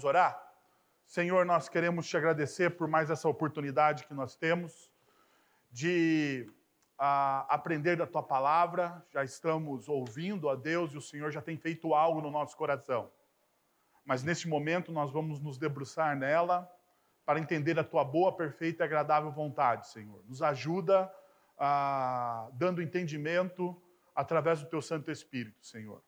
Vamos orar? Senhor, nós queremos te agradecer por mais essa oportunidade que nós temos de uh, aprender da tua palavra. Já estamos ouvindo a Deus e o Senhor já tem feito algo no nosso coração. Mas neste momento nós vamos nos debruçar nela para entender a tua boa, perfeita e agradável vontade, Senhor. Nos ajuda uh, dando entendimento através do teu Santo Espírito, Senhor.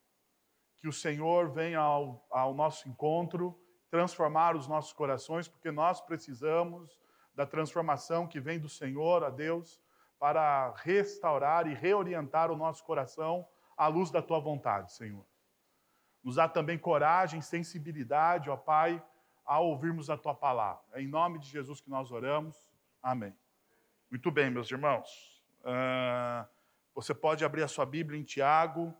Que o Senhor venha ao, ao nosso encontro transformar os nossos corações, porque nós precisamos da transformação que vem do Senhor, a Deus, para restaurar e reorientar o nosso coração à luz da tua vontade, Senhor. Nos dá também coragem, sensibilidade, ó Pai, ao ouvirmos a tua palavra. É em nome de Jesus que nós oramos. Amém. Muito bem, meus irmãos. Uh, você pode abrir a sua Bíblia em Tiago,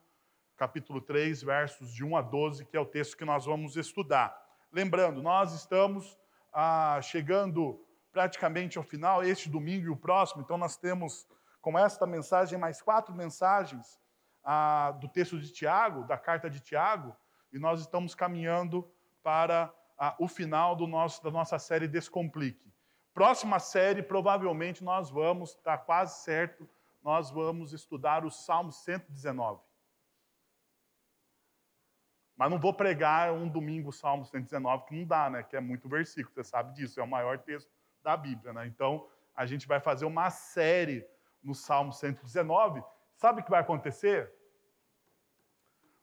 capítulo 3, versos de 1 a 12, que é o texto que nós vamos estudar. Lembrando, nós estamos ah, chegando praticamente ao final, este domingo e o próximo, então nós temos, com esta mensagem, mais quatro mensagens ah, do texto de Tiago, da carta de Tiago, e nós estamos caminhando para ah, o final do nosso, da nossa série Descomplique. Próxima série, provavelmente, nós vamos, está quase certo, nós vamos estudar o Salmo 119. Mas não vou pregar um domingo o Salmo 119, que não dá, né? Que é muito versículo, você sabe disso, é o maior texto da Bíblia, né? Então, a gente vai fazer uma série no Salmo 119. Sabe o que vai acontecer?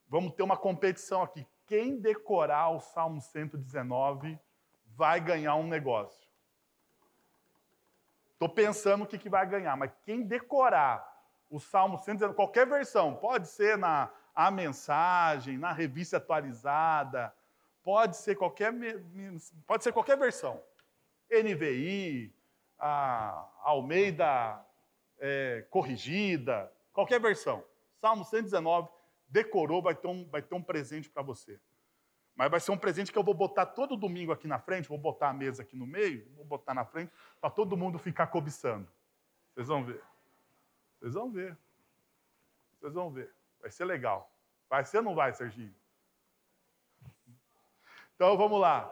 Vamos ter uma competição aqui. Quem decorar o Salmo 119 vai ganhar um negócio. Estou pensando o que, que vai ganhar, mas quem decorar o Salmo 119, qualquer versão, pode ser na a mensagem, na revista atualizada, pode ser qualquer, pode ser qualquer versão. NVI, Almeida é, corrigida, qualquer versão. Salmo 119, decorou, vai ter um, vai ter um presente para você. Mas vai ser um presente que eu vou botar todo domingo aqui na frente, vou botar a mesa aqui no meio, vou botar na frente, para todo mundo ficar cobiçando. Vocês vão ver. Vocês vão ver. Vocês vão ver. Vai ser legal. Vai ser ou não vai, Serginho? Então vamos lá.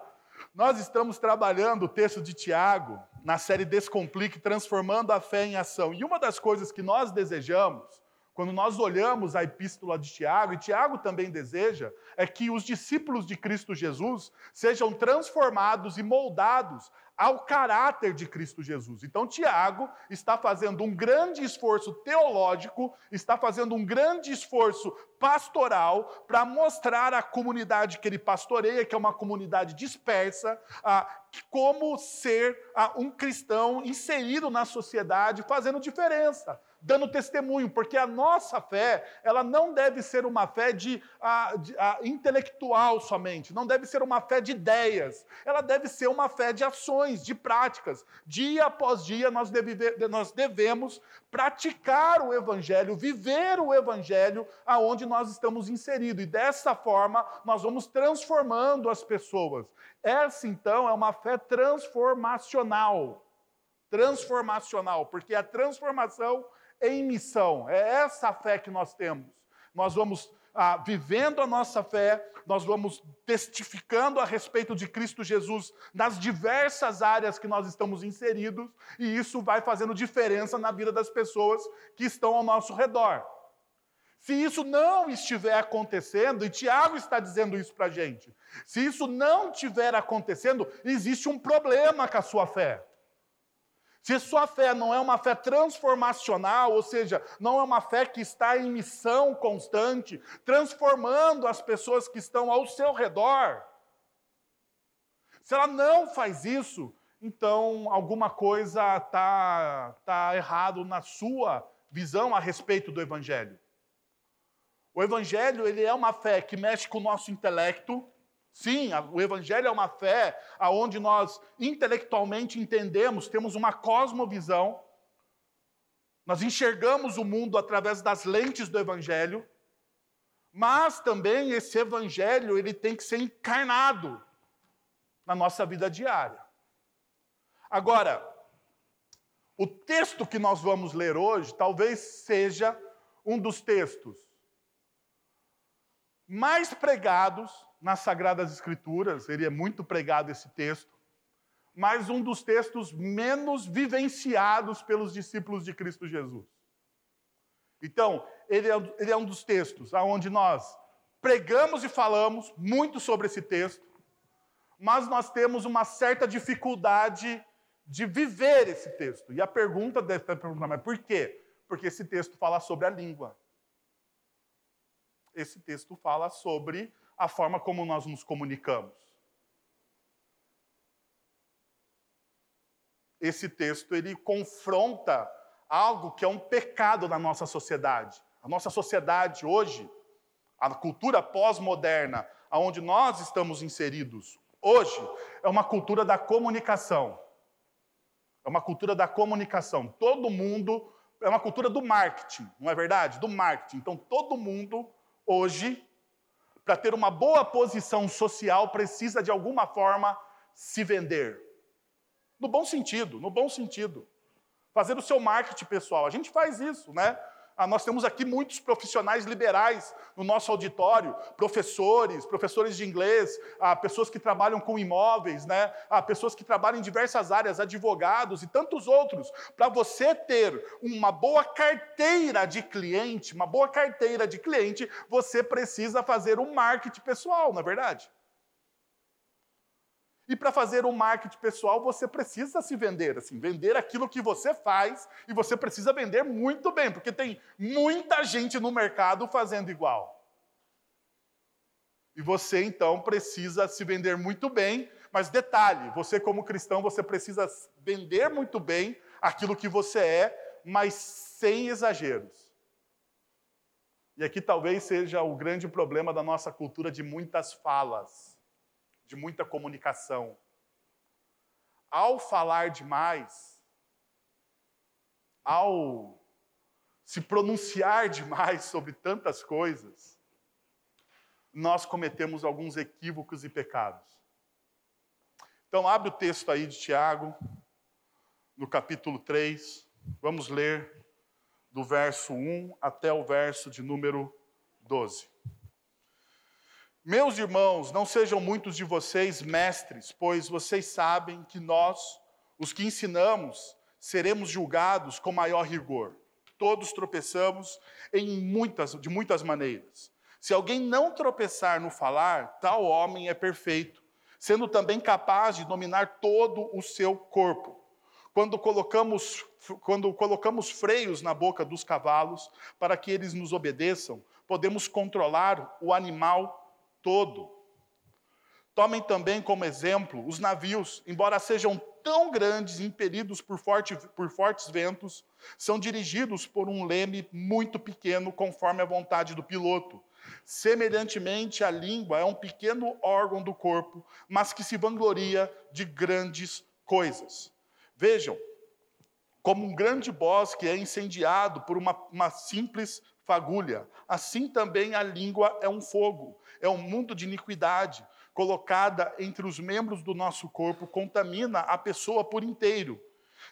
Nós estamos trabalhando o texto de Tiago na série Descomplique, transformando a fé em ação. E uma das coisas que nós desejamos, quando nós olhamos a epístola de Tiago, e Tiago também deseja, é que os discípulos de Cristo Jesus sejam transformados e moldados ao caráter de Cristo Jesus. Então, Tiago está fazendo um grande esforço teológico, está fazendo um grande esforço pastoral para mostrar à comunidade que ele pastoreia, que é uma comunidade dispersa, como ser um cristão inserido na sociedade, fazendo diferença dando testemunho, porque a nossa fé, ela não deve ser uma fé de, a, de a, intelectual somente, não deve ser uma fé de ideias, ela deve ser uma fé de ações, de práticas. Dia após dia nós, deve, nós devemos praticar o evangelho, viver o evangelho aonde nós estamos inseridos, e dessa forma nós vamos transformando as pessoas. Essa então é uma fé transformacional transformacional, porque a transformação em missão. É essa a fé que nós temos. Nós vamos ah, vivendo a nossa fé, nós vamos testificando a respeito de Cristo Jesus nas diversas áreas que nós estamos inseridos, e isso vai fazendo diferença na vida das pessoas que estão ao nosso redor. Se isso não estiver acontecendo, e Tiago está dizendo isso para a gente, se isso não estiver acontecendo, existe um problema com a sua fé. Se sua fé não é uma fé transformacional, ou seja, não é uma fé que está em missão constante, transformando as pessoas que estão ao seu redor, se ela não faz isso, então alguma coisa está tá errado na sua visão a respeito do Evangelho. O Evangelho ele é uma fé que mexe com o nosso intelecto, Sim, o Evangelho é uma fé aonde nós intelectualmente entendemos, temos uma cosmovisão, nós enxergamos o mundo através das lentes do Evangelho, mas também esse Evangelho ele tem que ser encarnado na nossa vida diária. Agora, o texto que nós vamos ler hoje talvez seja um dos textos mais pregados nas Sagradas Escrituras, ele é muito pregado esse texto, mas um dos textos menos vivenciados pelos discípulos de Cristo Jesus. Então, ele é, ele é um dos textos onde nós pregamos e falamos muito sobre esse texto, mas nós temos uma certa dificuldade de viver esse texto. E a pergunta deve estar perguntando, mas por quê? Porque esse texto fala sobre a língua. Esse texto fala sobre a forma como nós nos comunicamos. Esse texto ele confronta algo que é um pecado na nossa sociedade. A nossa sociedade hoje, a cultura pós-moderna, aonde nós estamos inseridos hoje, é uma cultura da comunicação. É uma cultura da comunicação. Todo mundo é uma cultura do marketing, não é verdade? Do marketing. Então todo mundo hoje para ter uma boa posição social precisa de alguma forma se vender. No bom sentido, no bom sentido. Fazer o seu marketing pessoal. A gente faz isso, né? Ah, nós temos aqui muitos profissionais liberais no nosso auditório, professores, professores de inglês, ah, pessoas que trabalham com imóveis, né? ah, pessoas que trabalham em diversas áreas, advogados e tantos outros. Para você ter uma boa carteira de cliente, uma boa carteira de cliente, você precisa fazer um marketing pessoal, não é verdade? E para fazer um marketing pessoal, você precisa se vender, assim, vender aquilo que você faz e você precisa vender muito bem, porque tem muita gente no mercado fazendo igual. E você então precisa se vender muito bem, mas detalhe, você como cristão, você precisa vender muito bem aquilo que você é, mas sem exageros. E aqui talvez seja o grande problema da nossa cultura de muitas falas de muita comunicação. Ao falar demais, ao se pronunciar demais sobre tantas coisas, nós cometemos alguns equívocos e pecados. Então, abre o texto aí de Tiago, no capítulo 3, vamos ler do verso 1 até o verso de número 12. Meus irmãos, não sejam muitos de vocês mestres, pois vocês sabem que nós, os que ensinamos, seremos julgados com maior rigor. Todos tropeçamos em muitas, de muitas maneiras. Se alguém não tropeçar no falar, tal homem é perfeito, sendo também capaz de dominar todo o seu corpo. Quando colocamos, quando colocamos freios na boca dos cavalos para que eles nos obedeçam, podemos controlar o animal todo. Tomem também como exemplo os navios, embora sejam tão grandes impelidos por, forte, por fortes ventos, são dirigidos por um leme muito pequeno, conforme a vontade do piloto. Semelhantemente, a língua é um pequeno órgão do corpo, mas que se vangloria de grandes coisas. Vejam, como um grande bosque é incendiado por uma, uma simples fagulha, assim também a língua é um fogo é um mundo de iniquidade colocada entre os membros do nosso corpo, contamina a pessoa por inteiro,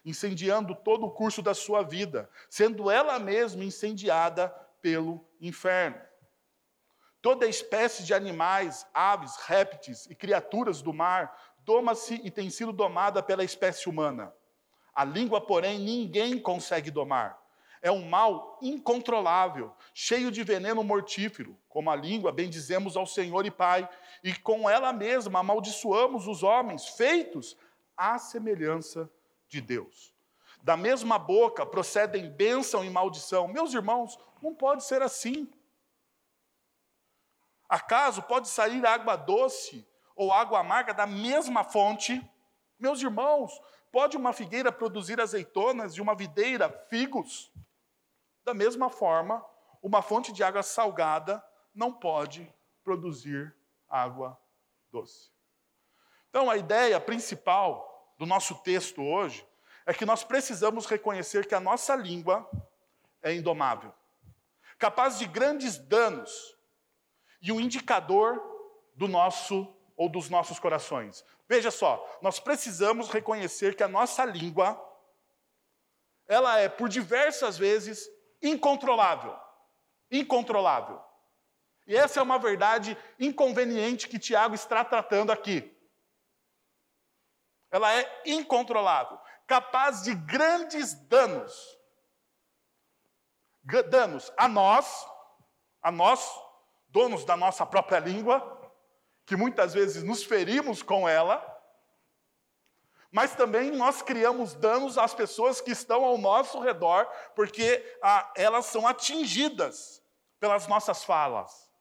incendiando todo o curso da sua vida, sendo ela mesma incendiada pelo inferno. Toda espécie de animais, aves, répteis e criaturas do mar doma-se e tem sido domada pela espécie humana. A língua, porém, ninguém consegue domar é um mal incontrolável, cheio de veneno mortífero. Como a língua, bendizemos ao Senhor e Pai, e com ela mesma amaldiçoamos os homens, feitos à semelhança de Deus. Da mesma boca procedem bênção e maldição. Meus irmãos, não pode ser assim. Acaso pode sair água doce ou água amarga da mesma fonte? Meus irmãos, pode uma figueira produzir azeitonas e uma videira figos? Da mesma forma, uma fonte de água salgada não pode produzir água doce. Então, a ideia principal do nosso texto hoje é que nós precisamos reconhecer que a nossa língua é indomável, capaz de grandes danos e um indicador do nosso ou dos nossos corações. Veja só, nós precisamos reconhecer que a nossa língua ela é por diversas vezes incontrolável. Incontrolável. E essa é uma verdade inconveniente que Tiago está tratando aqui. Ela é incontrolável, capaz de grandes danos. Danos a nós, a nós, donos da nossa própria língua, que muitas vezes nos ferimos com ela, mas também nós criamos danos às pessoas que estão ao nosso redor, porque ah, elas são atingidas pelas nossas falas,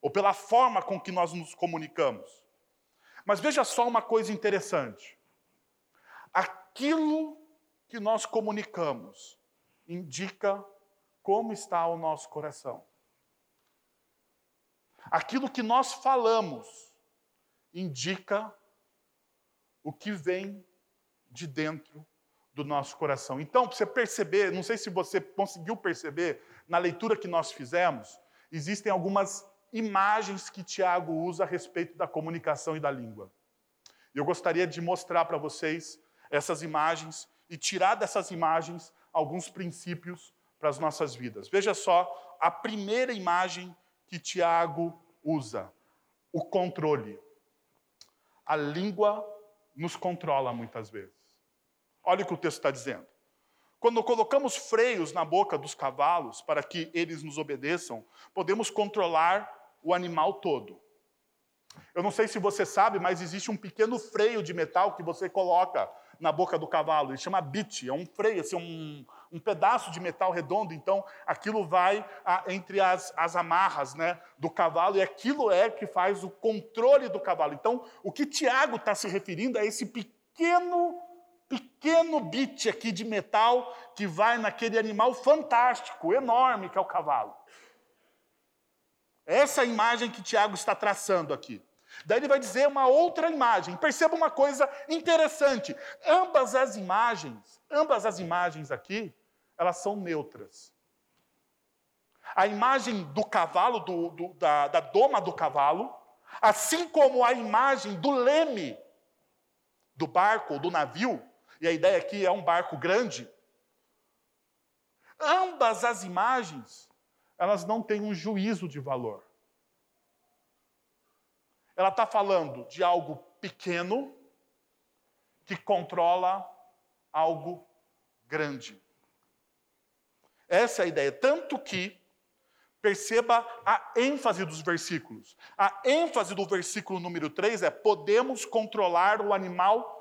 ou pela forma com que nós nos comunicamos. Mas veja só uma coisa interessante: aquilo que nós comunicamos indica como está o nosso coração. Aquilo que nós falamos indica o que vem de dentro do nosso coração. Então, para você perceber, não sei se você conseguiu perceber na leitura que nós fizemos, existem algumas imagens que Tiago usa a respeito da comunicação e da língua. Eu gostaria de mostrar para vocês essas imagens e tirar dessas imagens alguns princípios para as nossas vidas. Veja só a primeira imagem que Tiago usa: o controle. A língua nos controla muitas vezes. Olha o que o texto está dizendo. Quando colocamos freios na boca dos cavalos para que eles nos obedeçam, podemos controlar o animal todo. Eu não sei se você sabe, mas existe um pequeno freio de metal que você coloca na boca do cavalo. Ele chama bit, é um freio, assim, um, um pedaço de metal redondo. Então, aquilo vai ah, entre as, as amarras né, do cavalo e aquilo é que faz o controle do cavalo. Então, o que Tiago está se referindo é esse pequeno, pequeno bit aqui de metal que vai naquele animal fantástico, enorme que é o cavalo. Essa é a imagem que Tiago está traçando aqui. Daí ele vai dizer uma outra imagem. Perceba uma coisa interessante. Ambas as imagens, ambas as imagens aqui, elas são neutras. A imagem do cavalo, do, do, da, da doma do cavalo, assim como a imagem do leme do barco ou do navio, e a ideia aqui é um barco grande, ambas as imagens, elas não têm um juízo de valor. Ela está falando de algo pequeno que controla algo grande. Essa é a ideia. Tanto que, perceba a ênfase dos versículos. A ênfase do versículo número 3 é: podemos controlar o animal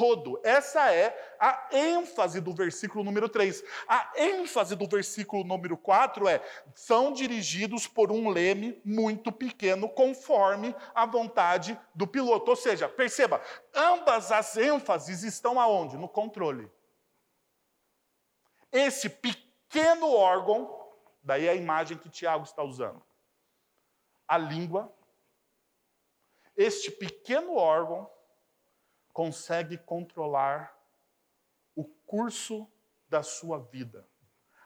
todo. Essa é a ênfase do versículo número 3. A ênfase do versículo número 4 é: são dirigidos por um leme muito pequeno, conforme a vontade do piloto. Ou seja, perceba, ambas as ênfases estão aonde? No controle. Esse pequeno órgão, daí a imagem que Tiago está usando. A língua, este pequeno órgão consegue controlar o curso da sua vida,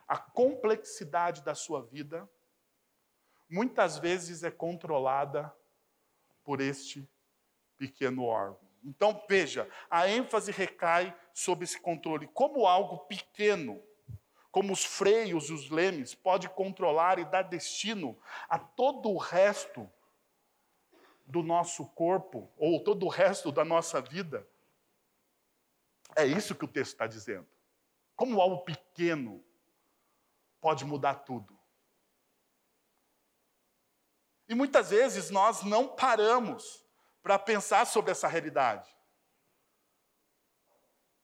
a complexidade da sua vida, muitas vezes é controlada por este pequeno órgão. Então, veja, a ênfase recai sobre esse controle. Como algo pequeno, como os freios os lemes, pode controlar e dar destino a todo o resto do nosso corpo, ou todo o resto da nossa vida. É isso que o texto está dizendo. Como algo pequeno pode mudar tudo. E muitas vezes nós não paramos para pensar sobre essa realidade.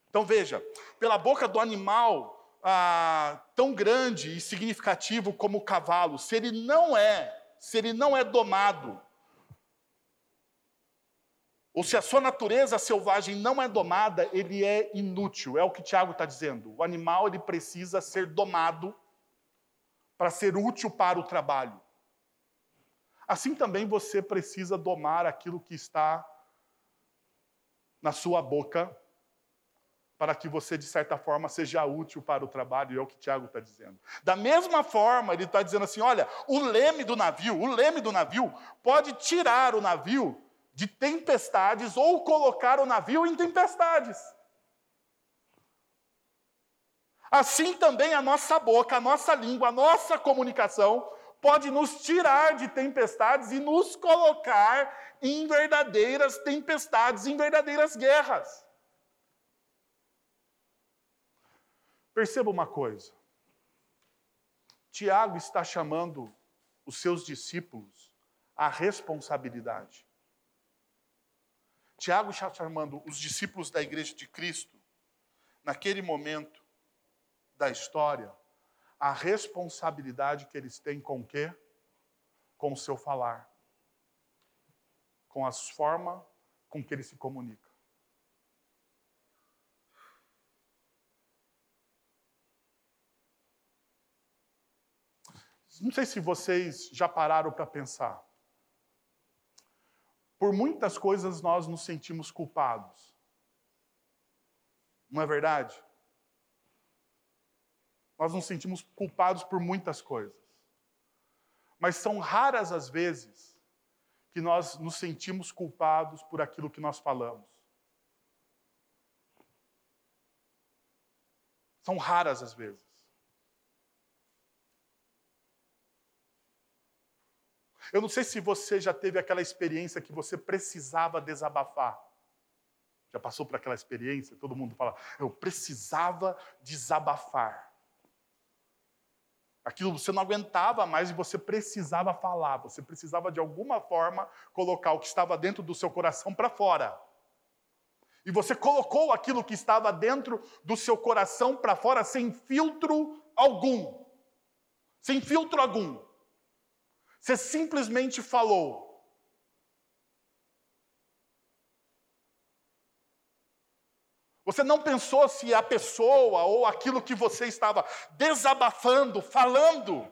Então veja, pela boca do animal ah, tão grande e significativo como o cavalo, se ele não é, se ele não é domado, ou se a sua natureza selvagem não é domada, ele é inútil. É o que Tiago está dizendo. O animal ele precisa ser domado para ser útil para o trabalho. Assim também você precisa domar aquilo que está na sua boca, para que você, de certa forma, seja útil para o trabalho, é o que Tiago está dizendo. Da mesma forma, ele está dizendo assim: olha, o leme do navio, o leme do navio pode tirar o navio de tempestades ou colocar o navio em tempestades. Assim também a nossa boca, a nossa língua, a nossa comunicação pode nos tirar de tempestades e nos colocar em verdadeiras tempestades, em verdadeiras guerras. Perceba uma coisa. Tiago está chamando os seus discípulos à responsabilidade. Tiago está chamando os discípulos da igreja de Cristo, naquele momento da história, a responsabilidade que eles têm com o quê? Com o seu falar. Com as formas com que ele se comunica. Não sei se vocês já pararam para pensar. Por muitas coisas nós nos sentimos culpados. Não é verdade? Nós nos sentimos culpados por muitas coisas. Mas são raras as vezes que nós nos sentimos culpados por aquilo que nós falamos. São raras as vezes. Eu não sei se você já teve aquela experiência que você precisava desabafar. Já passou por aquela experiência? Todo mundo fala, eu precisava desabafar. Aquilo você não aguentava mais e você precisava falar, você precisava de alguma forma colocar o que estava dentro do seu coração para fora. E você colocou aquilo que estava dentro do seu coração para fora sem filtro algum. Sem filtro algum. Você simplesmente falou. Você não pensou se a pessoa ou aquilo que você estava desabafando, falando,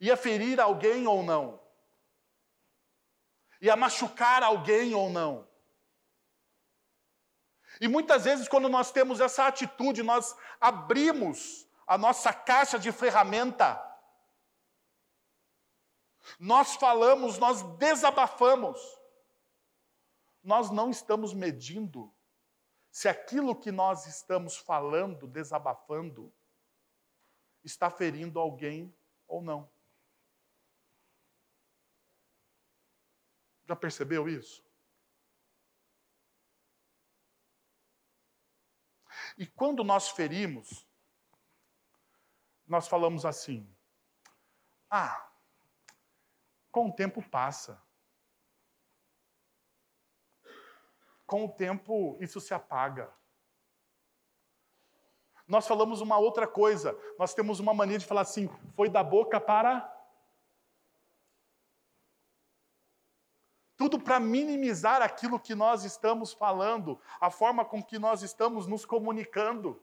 ia ferir alguém ou não? Ia machucar alguém ou não? E muitas vezes, quando nós temos essa atitude, nós abrimos a nossa caixa de ferramenta nós falamos, nós desabafamos. Nós não estamos medindo se aquilo que nós estamos falando, desabafando, está ferindo alguém ou não. Já percebeu isso? E quando nós ferimos, nós falamos assim: ah, com o tempo passa. Com o tempo isso se apaga. Nós falamos uma outra coisa. Nós temos uma mania de falar assim: foi da boca para. Tudo para minimizar aquilo que nós estamos falando, a forma com que nós estamos nos comunicando.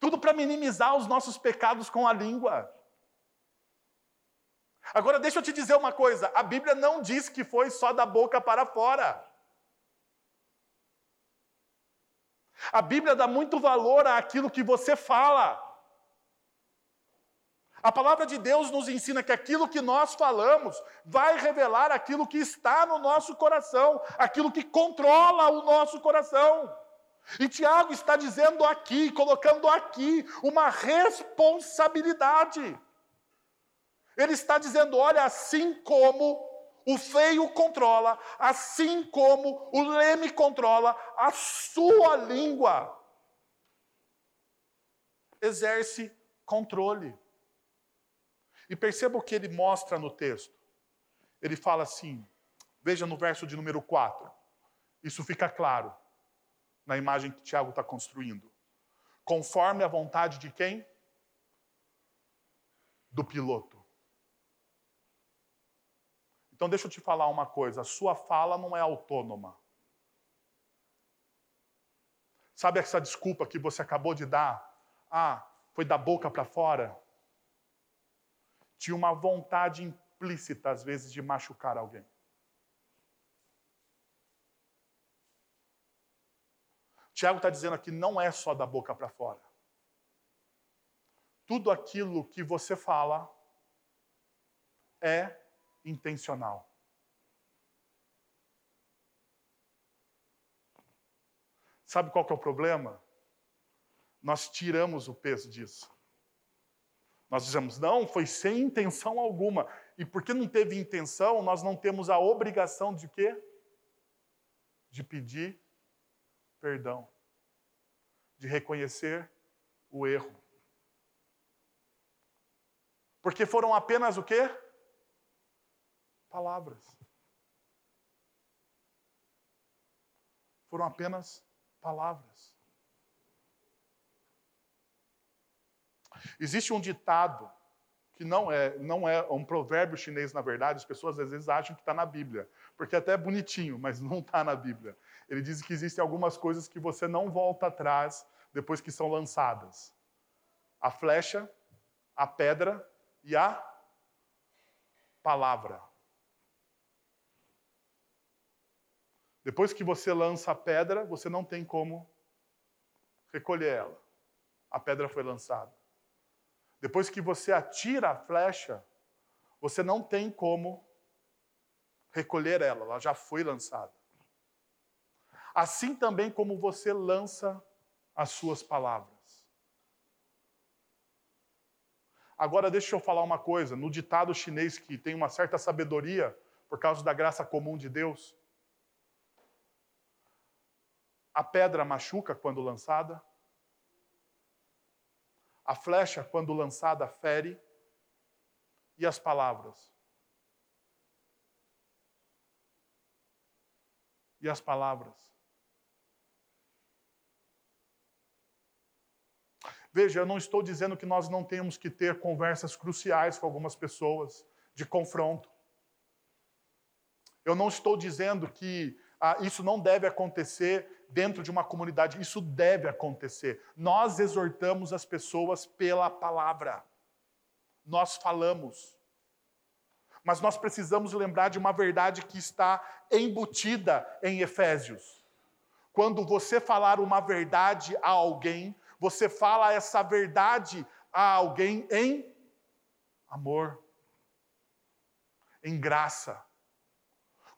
Tudo para minimizar os nossos pecados com a língua. Agora, deixa eu te dizer uma coisa: a Bíblia não diz que foi só da boca para fora. A Bíblia dá muito valor àquilo que você fala. A palavra de Deus nos ensina que aquilo que nós falamos vai revelar aquilo que está no nosso coração, aquilo que controla o nosso coração. E Tiago está dizendo aqui, colocando aqui, uma responsabilidade. Ele está dizendo: olha, assim como o feio controla, assim como o leme controla, a sua língua exerce controle. E perceba o que ele mostra no texto. Ele fala assim, veja no verso de número 4. Isso fica claro na imagem que Tiago está construindo. Conforme a vontade de quem? Do piloto. Então, deixa eu te falar uma coisa: a sua fala não é autônoma. Sabe essa desculpa que você acabou de dar? Ah, foi da boca para fora? Tinha uma vontade implícita, às vezes, de machucar alguém. Tiago está dizendo aqui: não é só da boca para fora. Tudo aquilo que você fala é intencional. Sabe qual que é o problema? Nós tiramos o peso disso. Nós dizemos, não, foi sem intenção alguma. E porque não teve intenção, nós não temos a obrigação de quê? De pedir perdão. De reconhecer o erro. Porque foram apenas o quê? Palavras. Foram apenas palavras. Existe um ditado que não é, não é um provérbio chinês, na verdade, as pessoas às vezes acham que está na Bíblia, porque até é bonitinho, mas não está na Bíblia. Ele diz que existem algumas coisas que você não volta atrás depois que são lançadas: a flecha, a pedra e a palavra. Depois que você lança a pedra, você não tem como recolher ela. A pedra foi lançada. Depois que você atira a flecha, você não tem como recolher ela, ela já foi lançada. Assim também como você lança as suas palavras. Agora, deixa eu falar uma coisa: no ditado chinês que tem uma certa sabedoria, por causa da graça comum de Deus, a pedra machuca quando lançada, a flecha, quando lançada, fere, e as palavras. E as palavras. Veja, eu não estou dizendo que nós não temos que ter conversas cruciais com algumas pessoas, de confronto. Eu não estou dizendo que ah, isso não deve acontecer dentro de uma comunidade, isso deve acontecer. Nós exortamos as pessoas pela palavra, nós falamos. Mas nós precisamos lembrar de uma verdade que está embutida em Efésios. Quando você falar uma verdade a alguém, você fala essa verdade a alguém em amor, em graça.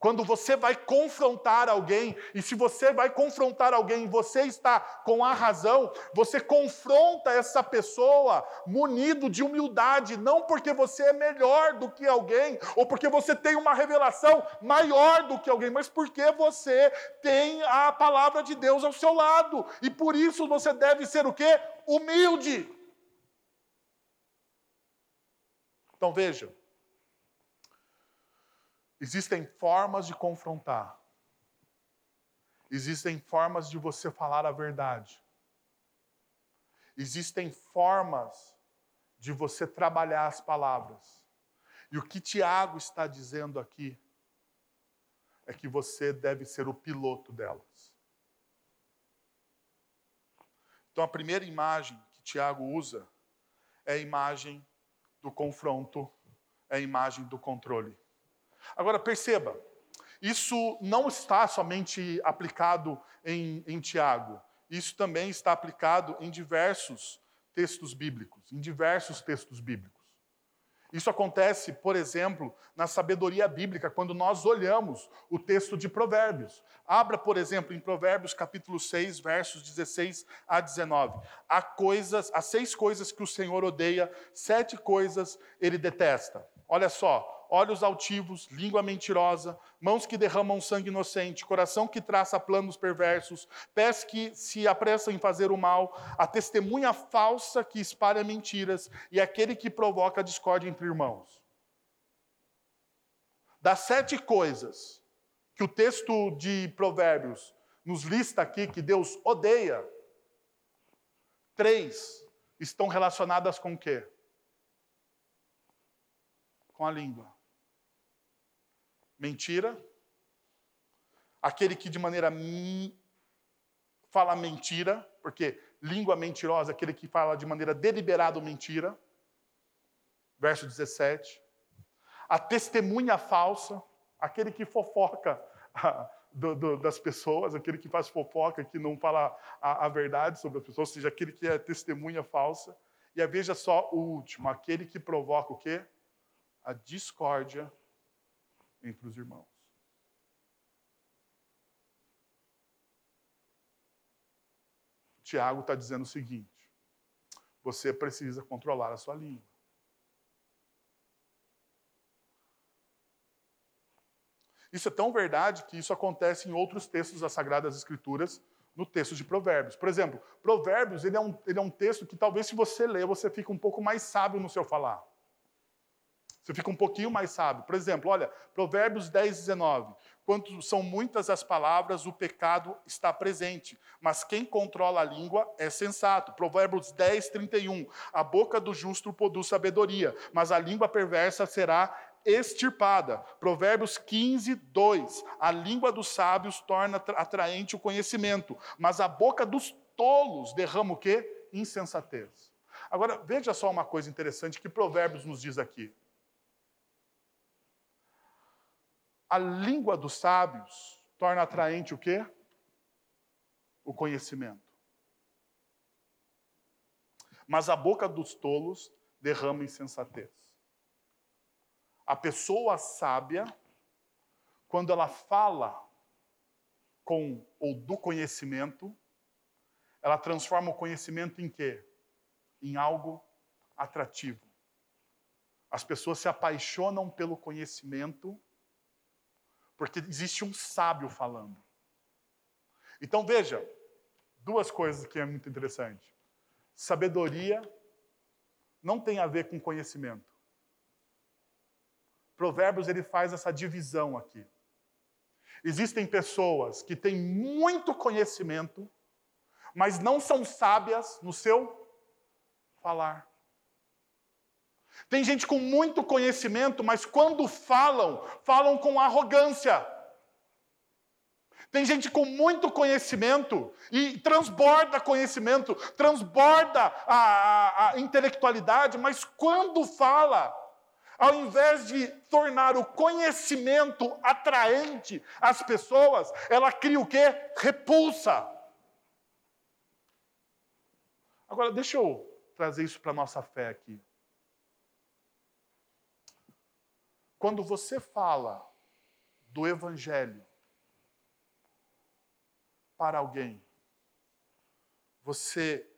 Quando você vai confrontar alguém, e se você vai confrontar alguém você está com a razão, você confronta essa pessoa munido de humildade, não porque você é melhor do que alguém, ou porque você tem uma revelação maior do que alguém, mas porque você tem a palavra de Deus ao seu lado. E por isso você deve ser o quê? Humilde. Então veja, Existem formas de confrontar. Existem formas de você falar a verdade. Existem formas de você trabalhar as palavras. E o que Tiago está dizendo aqui é que você deve ser o piloto delas. Então, a primeira imagem que Tiago usa é a imagem do confronto, é a imagem do controle. Agora, perceba, isso não está somente aplicado em, em Tiago, isso também está aplicado em diversos textos bíblicos, em diversos textos bíblicos. Isso acontece, por exemplo, na sabedoria bíblica, quando nós olhamos o texto de Provérbios. Abra, por exemplo, em Provérbios capítulo 6, versos 16 a 19. Há coisas, há seis coisas que o Senhor odeia, sete coisas ele detesta. Olha só, olhos altivos, língua mentirosa, mãos que derramam sangue inocente, coração que traça planos perversos, pés que se apressam em fazer o mal, a testemunha falsa que espalha mentiras e aquele que provoca discórdia entre irmãos. Das sete coisas que o texto de Provérbios nos lista aqui que Deus odeia, três estão relacionadas com o quê? Com a língua mentira, aquele que de maneira fala mentira, porque língua mentirosa, aquele que fala de maneira deliberada mentira. Verso 17. A testemunha falsa, aquele que fofoca do, do, das pessoas, aquele que faz fofoca, que não fala a, a verdade sobre as pessoas, ou seja, aquele que é testemunha falsa. E veja só o último, aquele que provoca o quê? a discórdia entre os irmãos. Tiago está dizendo o seguinte: você precisa controlar a sua língua. Isso é tão verdade que isso acontece em outros textos das Sagradas Escrituras, no texto de Provérbios. Por exemplo, Provérbios ele é, um, ele é um texto que talvez se você ler, você fica um pouco mais sábio no seu falar. Você fica um pouquinho mais sábio. Por exemplo, olha, Provérbios 10, 19. Quanto são muitas as palavras, o pecado está presente. Mas quem controla a língua é sensato. Provérbios 10, 31. A boca do justo produz sabedoria, mas a língua perversa será extirpada. Provérbios 15, 2. A língua dos sábios torna atraente o conhecimento, mas a boca dos tolos derrama o quê? Insensatez. Agora, veja só uma coisa interessante que Provérbios nos diz aqui. A língua dos sábios torna atraente o quê? O conhecimento. Mas a boca dos tolos derrama insensatez. A pessoa sábia, quando ela fala com ou do conhecimento, ela transforma o conhecimento em quê? Em algo atrativo. As pessoas se apaixonam pelo conhecimento porque existe um sábio falando. Então veja, duas coisas que é muito interessante. Sabedoria não tem a ver com conhecimento. Provérbios ele faz essa divisão aqui. Existem pessoas que têm muito conhecimento, mas não são sábias no seu falar. Tem gente com muito conhecimento, mas quando falam, falam com arrogância. Tem gente com muito conhecimento e transborda conhecimento, transborda a, a, a, intelectualidade, mas quando fala, ao invés de tornar o conhecimento atraente às pessoas, ela cria o quê? Repulsa. Agora, deixa eu trazer isso para a nossa fé aqui. Quando você fala do Evangelho para alguém, você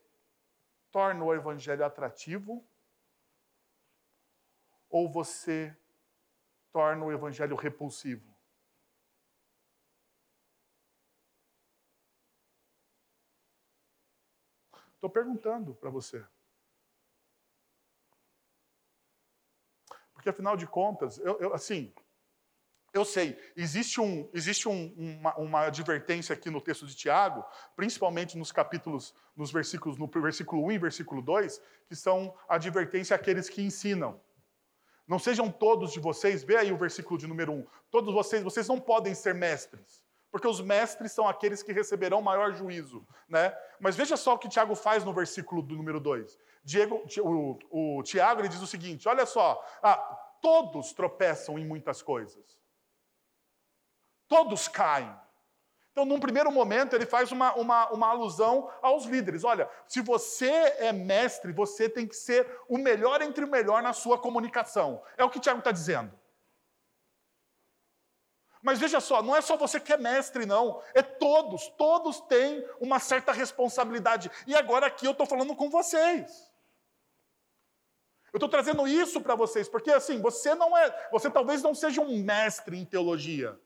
torna o Evangelho atrativo ou você torna o Evangelho repulsivo? Estou perguntando para você. Porque, afinal de contas, eu, eu assim, eu sei, existe, um, existe um, uma, uma, advertência aqui no texto de Tiago, principalmente nos capítulos, nos versículos, no versículo 1 e versículo 2, que são advertência àqueles que ensinam. Não sejam todos de vocês, vê aí o versículo de número 1. Todos vocês, vocês não podem ser mestres, porque os mestres são aqueles que receberão maior juízo. Né? Mas veja só o que Tiago faz no versículo do número 2. Diego, o, o Tiago ele diz o seguinte: olha só, ah, todos tropeçam em muitas coisas. Todos caem. Então, num primeiro momento, ele faz uma, uma, uma alusão aos líderes. Olha, se você é mestre, você tem que ser o melhor entre o melhor na sua comunicação. É o que Tiago está dizendo. Mas veja só, não é só você que é mestre, não. É todos. Todos têm uma certa responsabilidade. E agora aqui eu estou falando com vocês. Eu estou trazendo isso para vocês, porque assim, você não é, você talvez não seja um mestre em teologia.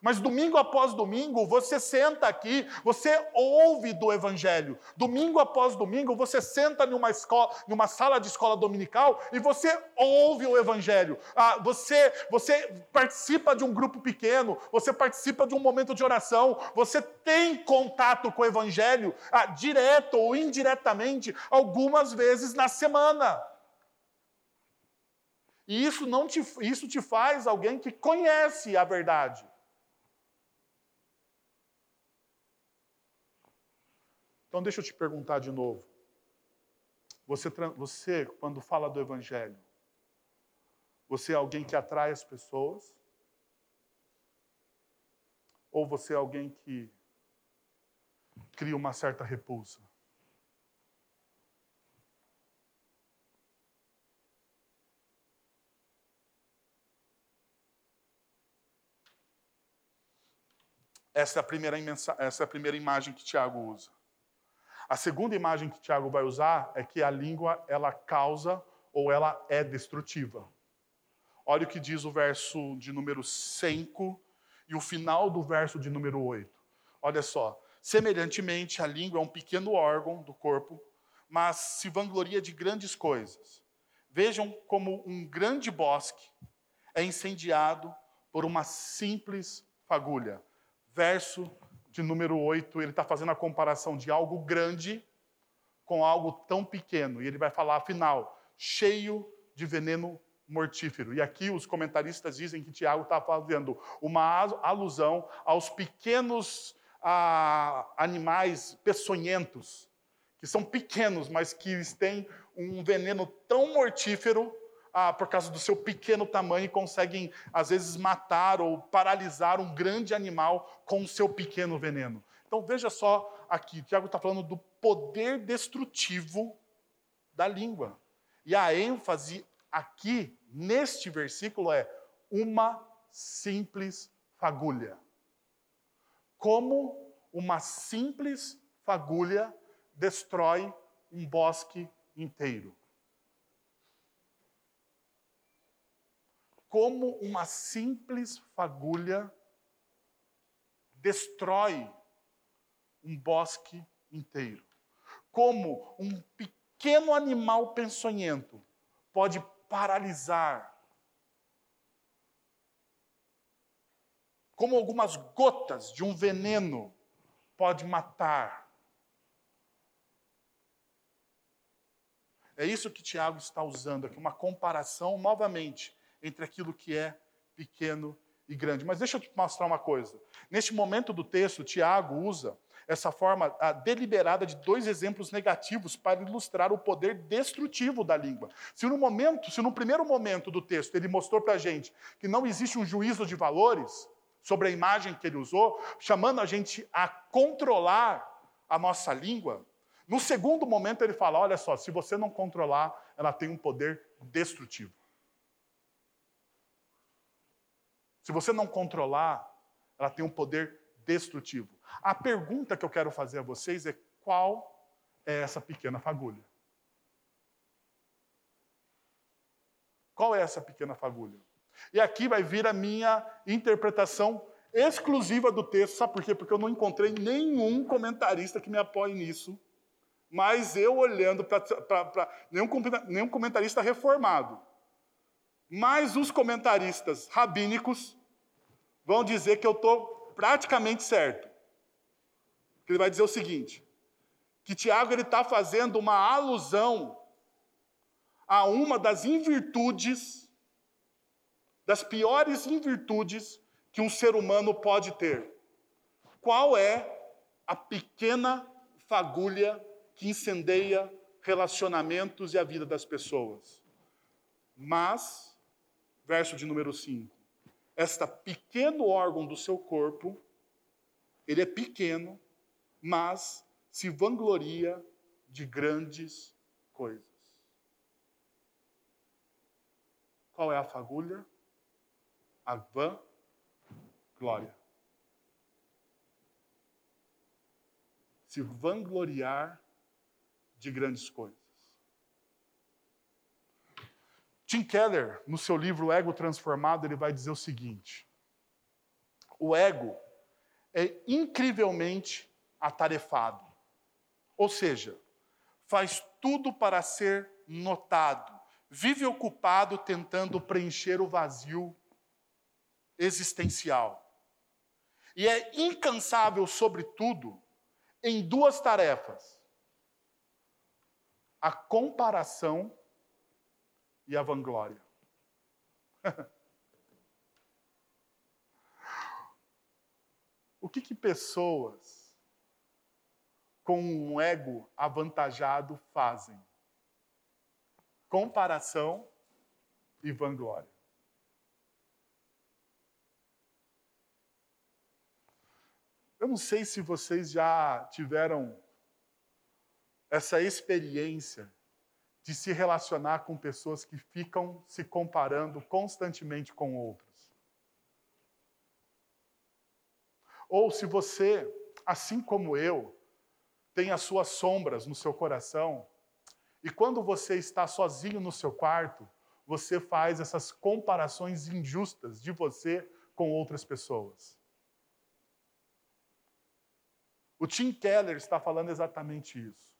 Mas domingo após domingo, você senta aqui, você ouve do Evangelho. Domingo após domingo, você senta numa, escola, numa sala de escola dominical e você ouve o Evangelho. Ah, você, você participa de um grupo pequeno, você participa de um momento de oração, você tem contato com o Evangelho, ah, direto ou indiretamente, algumas vezes na semana. E isso, não te, isso te faz alguém que conhece a verdade. Então, deixa eu te perguntar de novo. Você, você, quando fala do Evangelho, você é alguém que atrai as pessoas? Ou você é alguém que cria uma certa repulsa? Essa é a primeira, essa é a primeira imagem que Tiago usa. A segunda imagem que Tiago vai usar é que a língua ela causa ou ela é destrutiva. Olha o que diz o verso de número 5 e o final do verso de número 8. Olha só. Semelhantemente, a língua é um pequeno órgão do corpo, mas se vangloria de grandes coisas. Vejam como um grande bosque é incendiado por uma simples fagulha. Verso de número 8, ele está fazendo a comparação de algo grande com algo tão pequeno. E ele vai falar, afinal, cheio de veneno mortífero. E aqui os comentaristas dizem que Tiago está fazendo uma alusão aos pequenos animais peçonhentos, que são pequenos, mas que têm um veneno tão mortífero ah, por causa do seu pequeno tamanho conseguem, às vezes, matar ou paralisar um grande animal com o seu pequeno veneno. Então veja só aqui, Tiago está falando do poder destrutivo da língua. E a ênfase aqui, neste versículo, é uma simples fagulha. Como uma simples fagulha destrói um bosque inteiro. Como uma simples fagulha destrói um bosque inteiro. Como um pequeno animal peçonhento pode paralisar. Como algumas gotas de um veneno pode matar. É isso que Tiago está usando aqui, uma comparação novamente entre aquilo que é pequeno e grande. Mas deixa eu te mostrar uma coisa. Neste momento do texto, Tiago usa essa forma a, deliberada de dois exemplos negativos para ilustrar o poder destrutivo da língua. Se no momento, se no primeiro momento do texto ele mostrou para a gente que não existe um juízo de valores sobre a imagem que ele usou, chamando a gente a controlar a nossa língua, no segundo momento ele fala: olha só, se você não controlar, ela tem um poder destrutivo. Se você não controlar, ela tem um poder destrutivo. A pergunta que eu quero fazer a vocês é: qual é essa pequena fagulha? Qual é essa pequena fagulha? E aqui vai vir a minha interpretação exclusiva do texto. Sabe por quê? Porque eu não encontrei nenhum comentarista que me apoie nisso. Mas eu olhando para nenhum, nenhum comentarista reformado. Mas os comentaristas rabínicos vão dizer que eu estou praticamente certo. Ele vai dizer o seguinte: que Tiago está fazendo uma alusão a uma das invirtudes, das piores invirtudes que um ser humano pode ter. Qual é a pequena fagulha que incendeia relacionamentos e a vida das pessoas? Mas, verso de número 5, esta pequeno órgão do seu corpo, ele é pequeno, mas se vangloria de grandes coisas. Qual é a fagulha? A vã glória. Se vangloriar de grandes coisas. Tim Keller, no seu livro Ego Transformado, ele vai dizer o seguinte: o ego é incrivelmente atarefado. Ou seja, faz tudo para ser notado, vive ocupado tentando preencher o vazio existencial. E é incansável, sobretudo, em duas tarefas: a comparação e a vanglória. o que, que pessoas com um ego avantajado fazem? Comparação e vanglória. Eu não sei se vocês já tiveram essa experiência de se relacionar com pessoas que ficam se comparando constantemente com outras. Ou se você, assim como eu, tem as suas sombras no seu coração, e quando você está sozinho no seu quarto, você faz essas comparações injustas de você com outras pessoas. O Tim Keller está falando exatamente isso.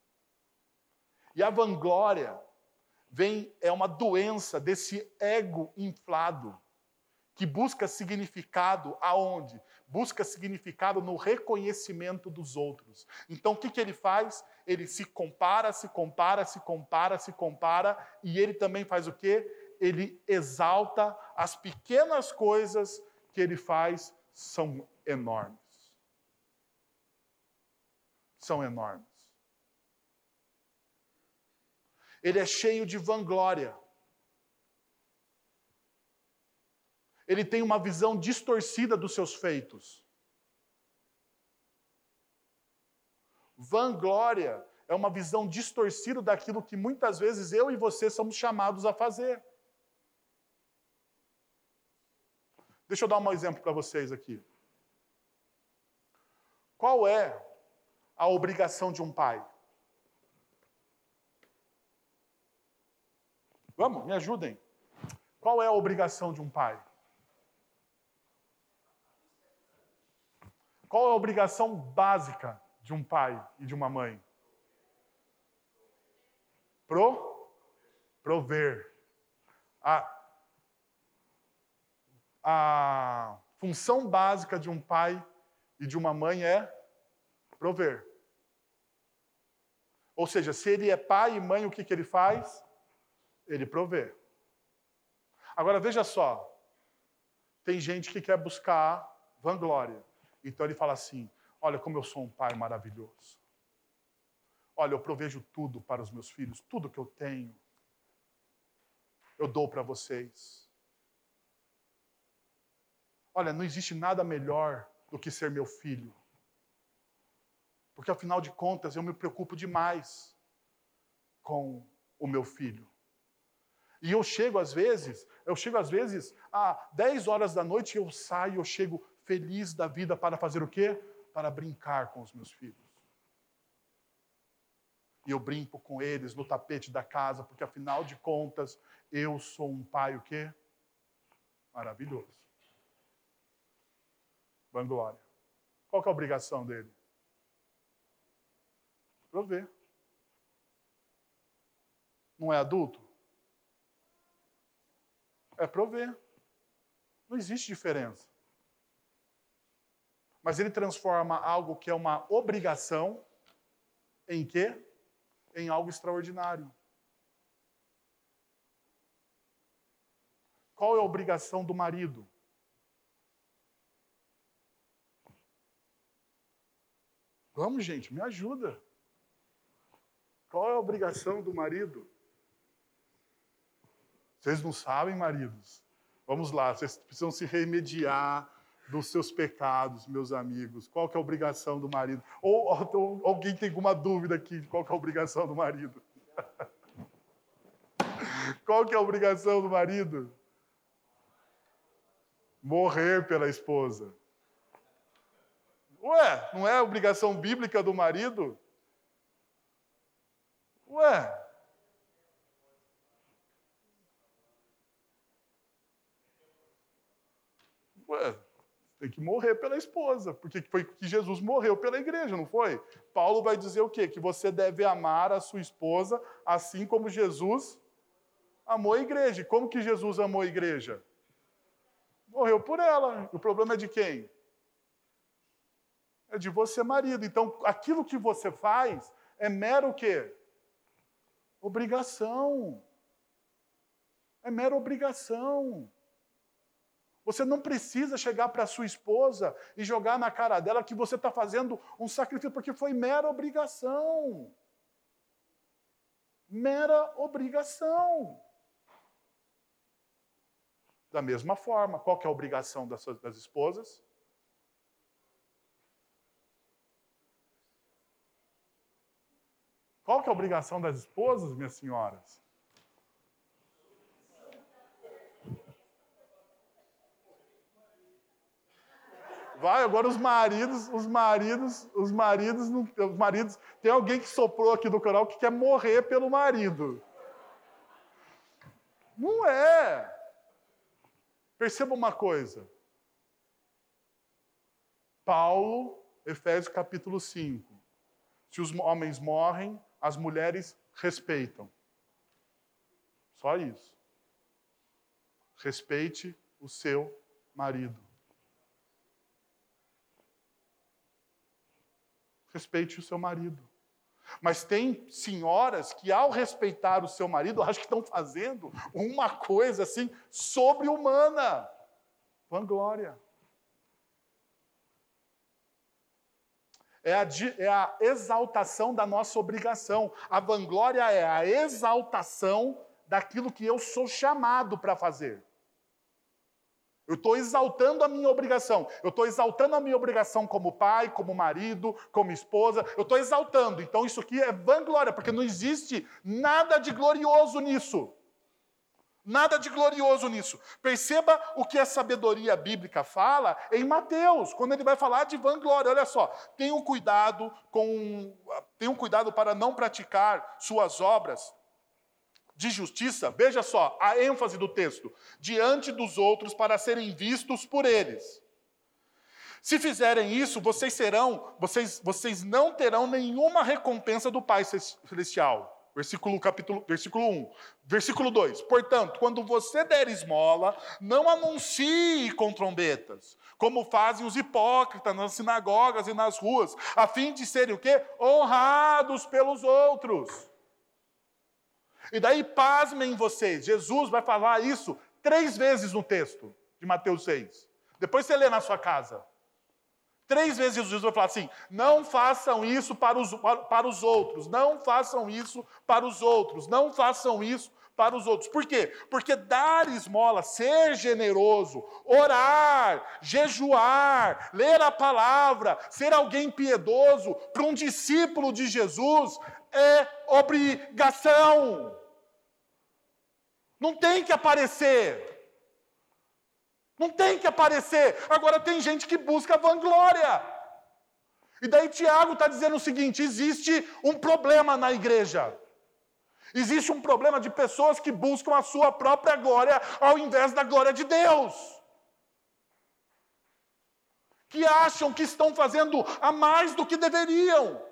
E a vanglória vem é uma doença desse ego inflado que busca significado aonde? Busca significado no reconhecimento dos outros. Então o que, que ele faz? Ele se compara, se compara, se compara, se compara, e ele também faz o quê? Ele exalta as pequenas coisas que ele faz são enormes. São enormes. Ele é cheio de vanglória. ele tem uma visão distorcida dos seus feitos. Vanglória é uma visão distorcida daquilo que muitas vezes eu e você somos chamados a fazer. Deixa eu dar um exemplo para vocês aqui. Qual é a obrigação de um pai? Vamos, me ajudem. Qual é a obrigação de um pai? Qual é a obrigação básica de um pai e de uma mãe? Pro? Prover. A, a função básica de um pai e de uma mãe é prover. Ou seja, se ele é pai e mãe, o que, que ele faz? Ele provê. Agora veja só: tem gente que quer buscar vanglória. Então ele fala assim: Olha como eu sou um pai maravilhoso. Olha, eu provejo tudo para os meus filhos, tudo que eu tenho, eu dou para vocês. Olha, não existe nada melhor do que ser meu filho. Porque afinal de contas eu me preocupo demais com o meu filho. E eu chego às vezes, eu chego às vezes, às 10 horas da noite eu saio, eu chego feliz da vida para fazer o quê? Para brincar com os meus filhos. E eu brinco com eles no tapete da casa, porque afinal de contas, eu sou um pai o quê? Maravilhoso. Vanglória. Qual é a obrigação dele? Prover. Não é adulto? É prover. Não existe diferença. Mas ele transforma algo que é uma obrigação em quê? Em algo extraordinário. Qual é a obrigação do marido? Vamos, gente, me ajuda. Qual é a obrigação do marido? Vocês não sabem, maridos? Vamos lá, vocês precisam se remediar dos seus pecados, meus amigos. Qual que é a obrigação do marido? Ou, ou alguém tem alguma dúvida aqui de qual que é a obrigação do marido? qual que é a obrigação do marido? Morrer pela esposa. Ué, não é a obrigação bíblica do marido? Ué, Ué, tem que morrer pela esposa, porque foi que Jesus morreu pela igreja, não foi? Paulo vai dizer o quê? Que você deve amar a sua esposa assim como Jesus amou a igreja. E como que Jesus amou a igreja? Morreu por ela. O problema é de quem? É de você, marido. Então, aquilo que você faz é mero o quê? Obrigação. É mera obrigação. Você não precisa chegar para sua esposa e jogar na cara dela que você está fazendo um sacrifício, porque foi mera obrigação. Mera obrigação. Da mesma forma, qual é a obrigação das, das esposas? Qual é a obrigação das esposas, minhas senhoras? Vai, agora os maridos, os maridos, os maridos, os maridos. Tem alguém que soprou aqui do canal que quer morrer pelo marido. Não é. Perceba uma coisa. Paulo, Efésios capítulo 5. Se os homens morrem, as mulheres respeitam. Só isso. Respeite o seu marido. Respeite o seu marido. Mas tem senhoras que, ao respeitar o seu marido, acho que estão fazendo uma coisa assim sobre-humana. Vanglória. É a, é a exaltação da nossa obrigação. A vanglória é a exaltação daquilo que eu sou chamado para fazer. Eu estou exaltando a minha obrigação. Eu estou exaltando a minha obrigação como pai, como marido, como esposa. Eu estou exaltando. Então isso aqui é vanglória, porque não existe nada de glorioso nisso. Nada de glorioso nisso. Perceba o que a sabedoria bíblica fala em Mateus, quando ele vai falar de vanglória. Olha só, tenham cuidado com, tenham cuidado para não praticar suas obras de justiça, veja só a ênfase do texto, diante dos outros para serem vistos por eles. Se fizerem isso, vocês serão, vocês, vocês não terão nenhuma recompensa do Pai celestial. Versículo, capítulo, versículo 1. Versículo 2. Portanto, quando você der esmola, não anuncie com trombetas, como fazem os hipócritas nas sinagogas e nas ruas, a fim de serem o quê? Honrados pelos outros. E daí, pasmem vocês, Jesus vai falar isso três vezes no texto de Mateus 6. Depois você lê na sua casa. Três vezes Jesus vai falar assim: não façam isso para os, para os outros, não façam isso para os outros, não façam isso para os outros. Por quê? Porque dar esmola, ser generoso, orar, jejuar, ler a palavra, ser alguém piedoso para um discípulo de Jesus é obrigação. Não tem que aparecer. Não tem que aparecer. Agora tem gente que busca vanglória. E daí Tiago está dizendo o seguinte: existe um problema na igreja. Existe um problema de pessoas que buscam a sua própria glória ao invés da glória de Deus. Que acham que estão fazendo a mais do que deveriam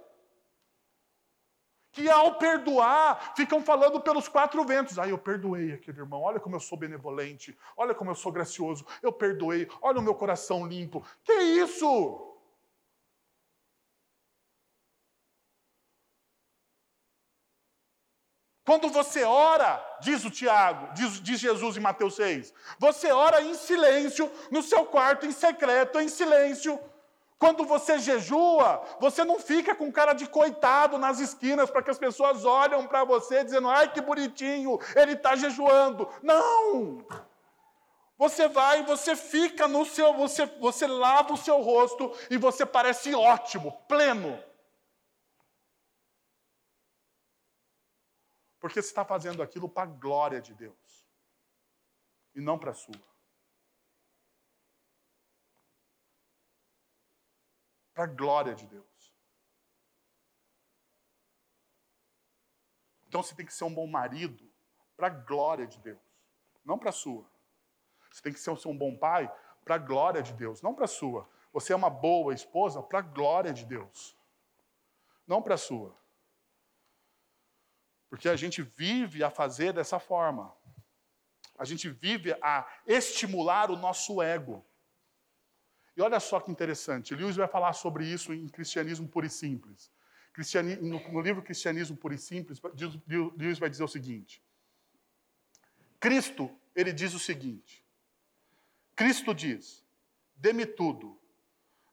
que ao perdoar ficam falando pelos quatro ventos. Aí ah, eu perdoei aquele irmão, olha como eu sou benevolente, olha como eu sou gracioso, eu perdoei, olha o meu coração limpo. Que isso? Quando você ora, diz o Tiago, diz, diz, Jesus em Mateus 6, você ora em silêncio, no seu quarto, em secreto, em silêncio, quando você jejua, você não fica com cara de coitado nas esquinas para que as pessoas olhem para você dizendo: ai que bonitinho, ele está jejuando. Não! Você vai, você fica no seu, você, você lava o seu rosto e você parece ótimo, pleno. Porque você está fazendo aquilo para a glória de Deus e não para a sua. Para a glória de Deus. Então você tem que ser um bom marido para a glória de Deus, não para a sua. Você tem que ser um bom pai para a glória de Deus, não para a sua. Você é uma boa esposa para a glória de Deus, não para a sua. Porque a gente vive a fazer dessa forma. A gente vive a estimular o nosso ego. E olha só que interessante, Lewis vai falar sobre isso em Cristianismo Puro e Simples. no, livro Cristianismo Puro e Simples, Lewis vai dizer o seguinte: Cristo, ele diz o seguinte: Cristo diz: dê-me tudo.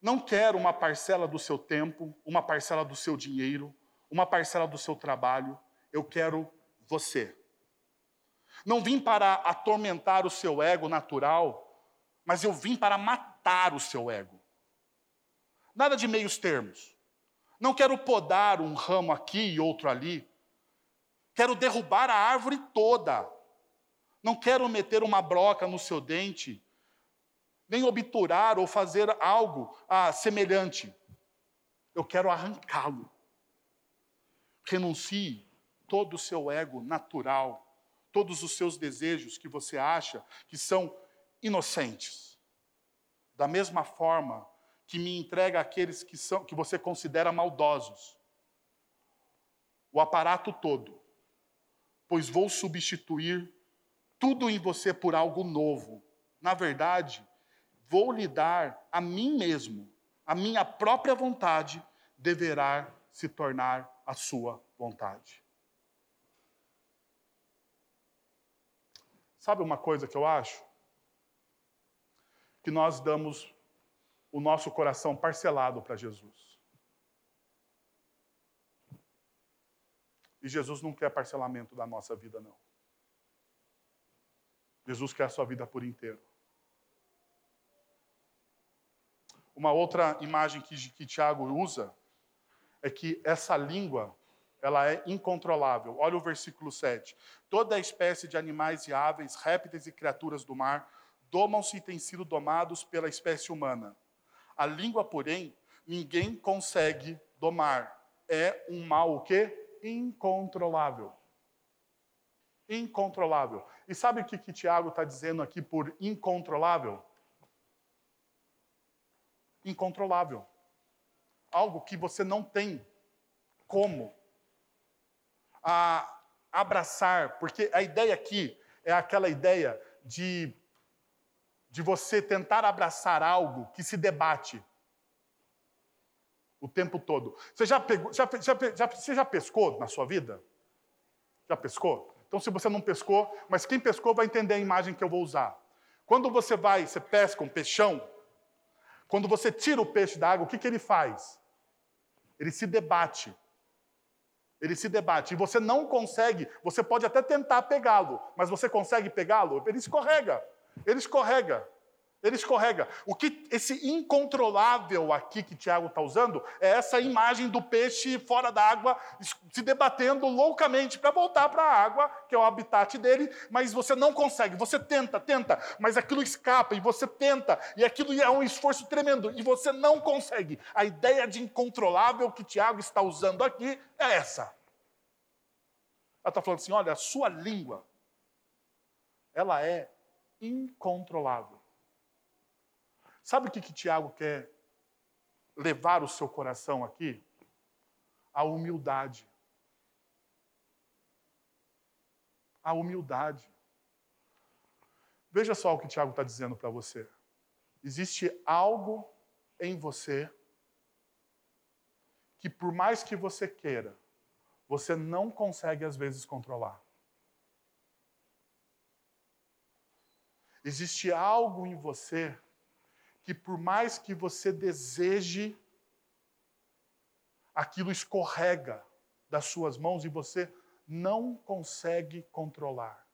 Não quero uma parcela do seu tempo, uma parcela do seu dinheiro, uma parcela do seu trabalho, eu quero você. Não vim para atormentar o seu ego natural, mas eu vim para matar o seu ego. Nada de meios termos. Não quero podar um ramo aqui e outro ali. Quero derrubar a árvore toda. Não quero meter uma broca no seu dente, nem obturar ou fazer algo ah, semelhante. Eu quero arrancá-lo. Renuncie todo o seu ego natural, todos os seus desejos que você acha que são inocentes. Da mesma forma que me entrega aqueles que são que você considera maldosos. O aparato todo, pois vou substituir tudo em você por algo novo. Na verdade, vou lhe dar a mim mesmo, a minha própria vontade deverá se tornar a sua vontade. Sabe uma coisa que eu acho? Que nós damos o nosso coração parcelado para Jesus. E Jesus não quer parcelamento da nossa vida, não. Jesus quer a sua vida por inteiro. Uma outra imagem que, que Tiago usa é que essa língua ela é incontrolável. Olha o versículo 7. Toda espécie de animais e aves, répteis e criaturas do mar domam-se e têm sido domados pela espécie humana. A língua, porém, ninguém consegue domar. É um mal o quê? Incontrolável. Incontrolável. E sabe o que, que Tiago está dizendo aqui por incontrolável? Incontrolável. Algo que você não tem como a abraçar, porque a ideia aqui é aquela ideia de, de você tentar abraçar algo que se debate o tempo todo. Você já, pegou, já, já, já, você já pescou na sua vida? Já pescou? Então, se você não pescou, mas quem pescou vai entender a imagem que eu vou usar. Quando você vai, você pesca um peixão, quando você tira o peixe da água, o que, que ele faz? Ele se debate. Ele se debate. E você não consegue, você pode até tentar pegá-lo, mas você consegue pegá-lo? Ele escorrega. Ele escorrega. Ele escorrega. O que esse incontrolável aqui que Tiago está usando é essa imagem do peixe fora da água se debatendo loucamente para voltar para a água, que é o habitat dele, mas você não consegue. Você tenta, tenta, mas aquilo escapa e você tenta e aquilo é um esforço tremendo e você não consegue. A ideia de incontrolável que Tiago está usando aqui é essa. Ela está falando assim: olha, a sua língua, ela é incontrolável. Sabe o que, que Tiago quer levar o seu coração aqui? A humildade. A humildade. Veja só o que Tiago está dizendo para você. Existe algo em você que, por mais que você queira, você não consegue às vezes controlar. Existe algo em você que, por mais que você deseje, aquilo escorrega das suas mãos e você não consegue controlar.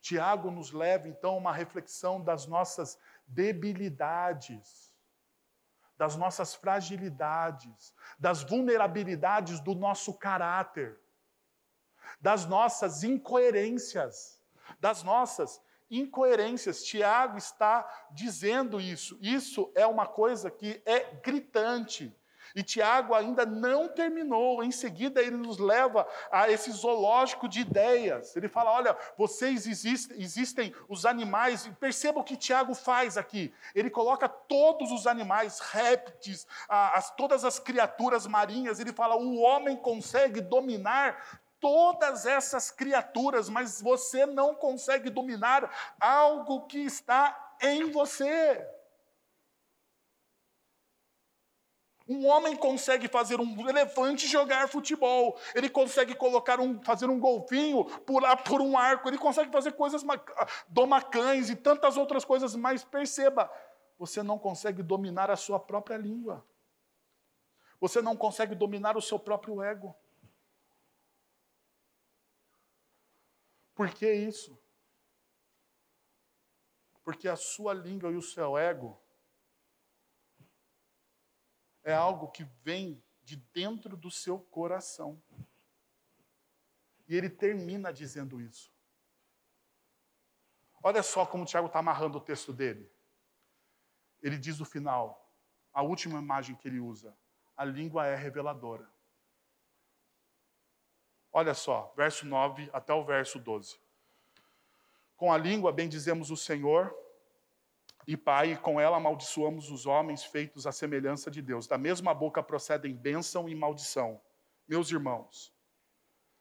Tiago nos leva então a uma reflexão das nossas debilidades, das nossas fragilidades, das vulnerabilidades do nosso caráter, das nossas incoerências, das nossas incoerências. Tiago está dizendo isso. Isso é uma coisa que é gritante. E Tiago ainda não terminou. Em seguida, ele nos leva a esse zoológico de ideias. Ele fala: olha, vocês existem, existem os animais. Perceba o que Tiago faz aqui. Ele coloca todos os animais, répteis, as, todas as criaturas marinhas. Ele fala: o homem consegue dominar todas essas criaturas, mas você não consegue dominar algo que está em você. Um homem consegue fazer um elefante jogar futebol, ele consegue colocar um, fazer um golfinho pular por um arco, ele consegue fazer coisas domacães e tantas outras coisas, mas perceba, você não consegue dominar a sua própria língua. Você não consegue dominar o seu próprio ego. Por que isso? Porque a sua língua e o seu ego é algo que vem de dentro do seu coração. E ele termina dizendo isso. Olha só como o Tiago está amarrando o texto dele. Ele diz o final, a última imagem que ele usa: a língua é reveladora. Olha só, verso 9 até o verso 12. Com a língua bendizemos o Senhor e Pai, e com ela amaldiçoamos os homens feitos à semelhança de Deus. Da mesma boca procedem bênção e maldição. Meus irmãos,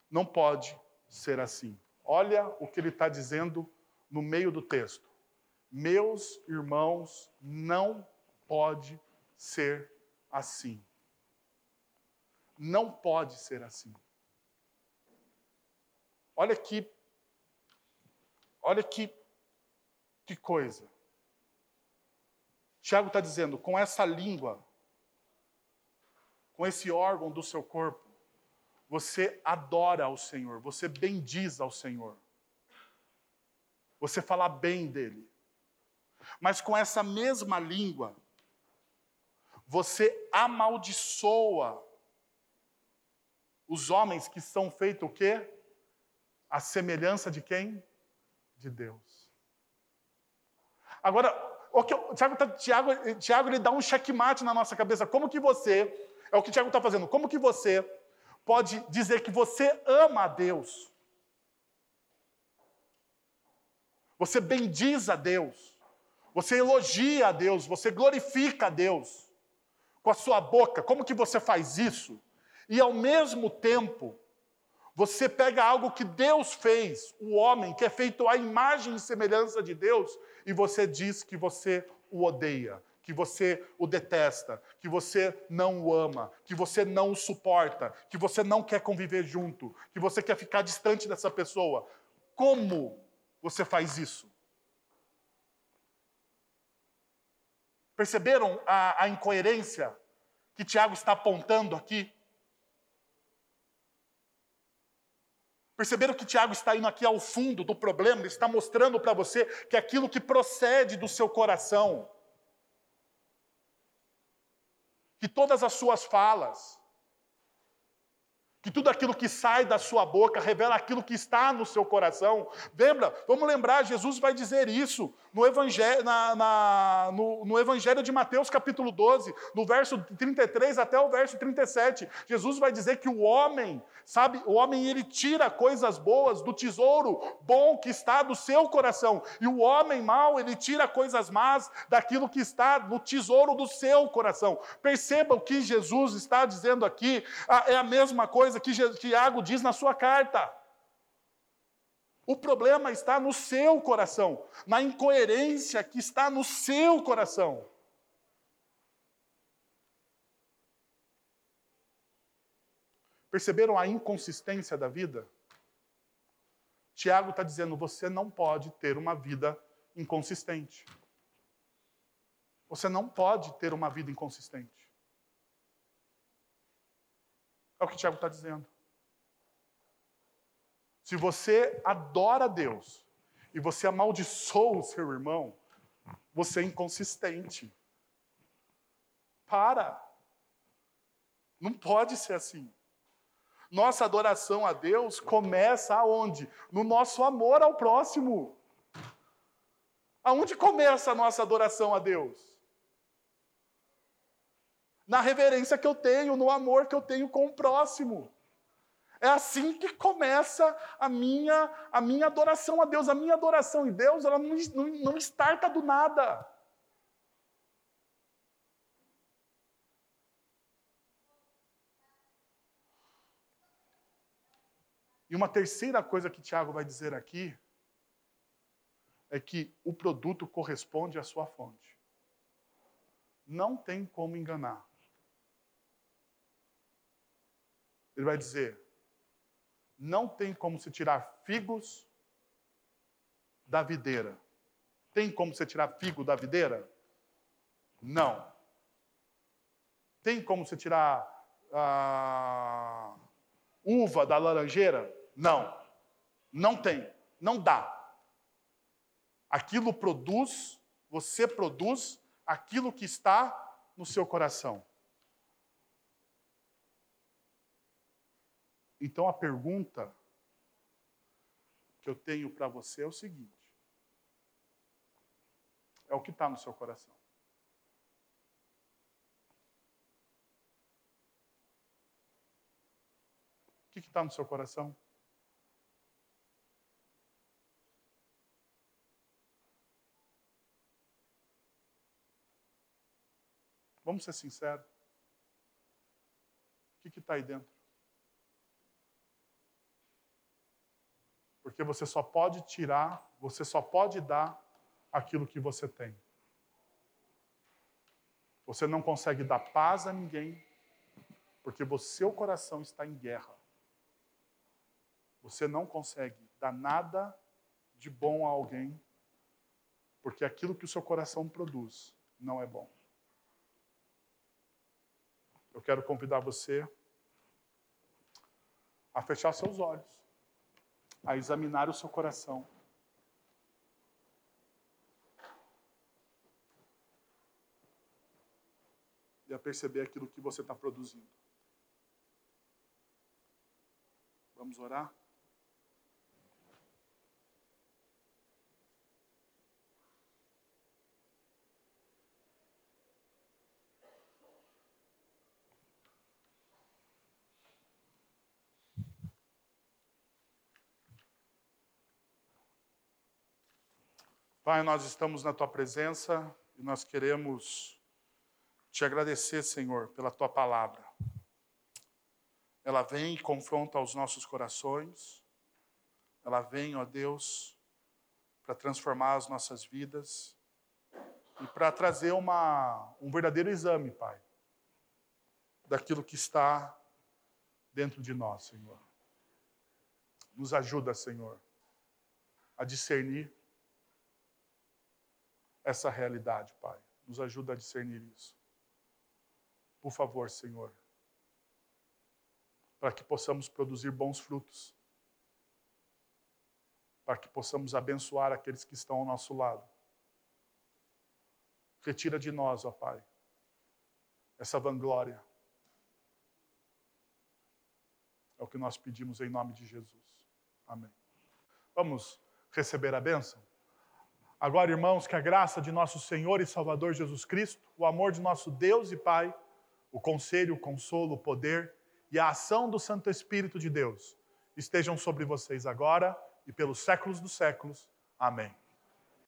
não pode ser assim. Olha o que ele está dizendo no meio do texto. Meus irmãos, não pode ser assim. Não pode ser assim. Olha que, olha que, que coisa. Tiago está dizendo, com essa língua, com esse órgão do seu corpo, você adora ao Senhor, você bendiz ao Senhor. Você fala bem dele. Mas com essa mesma língua, você amaldiçoa os homens que são feitos o quê? A semelhança de quem? De Deus. Agora, o que o Tiago, tá, Tiago, Tiago ele dá um checkmate na nossa cabeça. Como que você, é o que Tiago está fazendo, como que você pode dizer que você ama a Deus? Você bendiz a Deus, você elogia a Deus, você glorifica a Deus com a sua boca. Como que você faz isso? E ao mesmo tempo, você pega algo que Deus fez, o homem, que é feito à imagem e semelhança de Deus, e você diz que você o odeia, que você o detesta, que você não o ama, que você não o suporta, que você não quer conviver junto, que você quer ficar distante dessa pessoa. Como você faz isso? Perceberam a, a incoerência que Tiago está apontando aqui? Perceberam que Tiago está indo aqui ao fundo do problema, está mostrando para você que aquilo que procede do seu coração, que todas as suas falas, que tudo aquilo que sai da sua boca revela aquilo que está no seu coração. Lembra? Vamos lembrar, Jesus vai dizer isso no Evangelho, na, na, no, no Evangelho de Mateus, capítulo 12, no verso 33 até o verso 37. Jesus vai dizer que o homem, sabe, o homem ele tira coisas boas do tesouro bom que está do seu coração, e o homem mau, ele tira coisas más daquilo que está no tesouro do seu coração. Perceba o que Jesus está dizendo aqui, é a mesma coisa coisa que Tiago diz na sua carta. O problema está no seu coração, na incoerência que está no seu coração. Perceberam a inconsistência da vida? Tiago está dizendo: você não pode ter uma vida inconsistente. Você não pode ter uma vida inconsistente. É o que o Tiago está dizendo. Se você adora Deus e você amaldiçoa o seu irmão, você é inconsistente. Para. Não pode ser assim. Nossa adoração a Deus começa aonde? No nosso amor ao próximo. Aonde começa a nossa adoração a Deus? Na reverência que eu tenho, no amor que eu tenho com o próximo. É assim que começa a minha, a minha adoração a Deus. A minha adoração em Deus, ela não, não, não starta do nada. E uma terceira coisa que Tiago vai dizer aqui é que o produto corresponde à sua fonte. Não tem como enganar. Ele vai dizer: não tem como se tirar figos da videira. Tem como se tirar figo da videira? Não. Tem como se tirar a uva da laranjeira? Não. Não tem. Não dá. Aquilo produz, você produz aquilo que está no seu coração. Então a pergunta que eu tenho para você é o seguinte: é o que está no seu coração. que está no seu coração? Vamos ser sinceros. O que está aí dentro? Porque você só pode tirar, você só pode dar aquilo que você tem. Você não consegue dar paz a ninguém, porque o seu coração está em guerra. Você não consegue dar nada de bom a alguém, porque aquilo que o seu coração produz não é bom. Eu quero convidar você a fechar seus olhos, a examinar o seu coração. E a perceber aquilo que você está produzindo. Vamos orar? Pai, nós estamos na tua presença e nós queremos te agradecer, Senhor, pela tua palavra. Ela vem e confronta os nossos corações, ela vem, ó Deus, para transformar as nossas vidas e para trazer uma, um verdadeiro exame, Pai, daquilo que está dentro de nós, Senhor. Nos ajuda, Senhor, a discernir essa realidade, Pai. Nos ajuda a discernir isso. Por favor, Senhor. Para que possamos produzir bons frutos. Para que possamos abençoar aqueles que estão ao nosso lado. Retira de nós, ó Pai, essa vanglória. É o que nós pedimos em nome de Jesus. Amém. Vamos receber a bênção? Agora, irmãos, que a graça de nosso Senhor e Salvador Jesus Cristo, o amor de nosso Deus e Pai, o conselho, o consolo, o poder e a ação do Santo Espírito de Deus estejam sobre vocês agora e pelos séculos dos séculos. Amém.